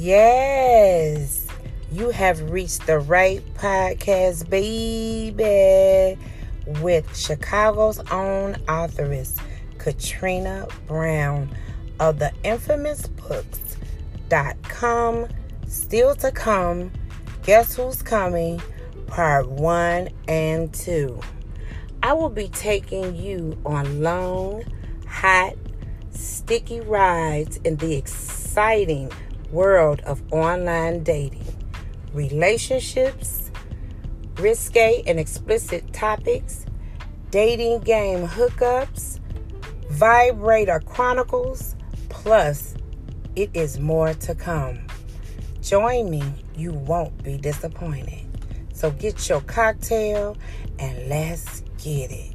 Yes, you have reached the right podcast, baby, with Chicago's own authoress, Katrina Brown of the infamous books.com. Still to come, Guess Who's Coming, Part 1 and 2. I will be taking you on long, hot, sticky rides in the exciting world of online dating, relationships, risque and explicit topics, dating game hookups, vibrator chronicles, plus it is more to come. Join me, you won't be disappointed. So get your cocktail and let's get it.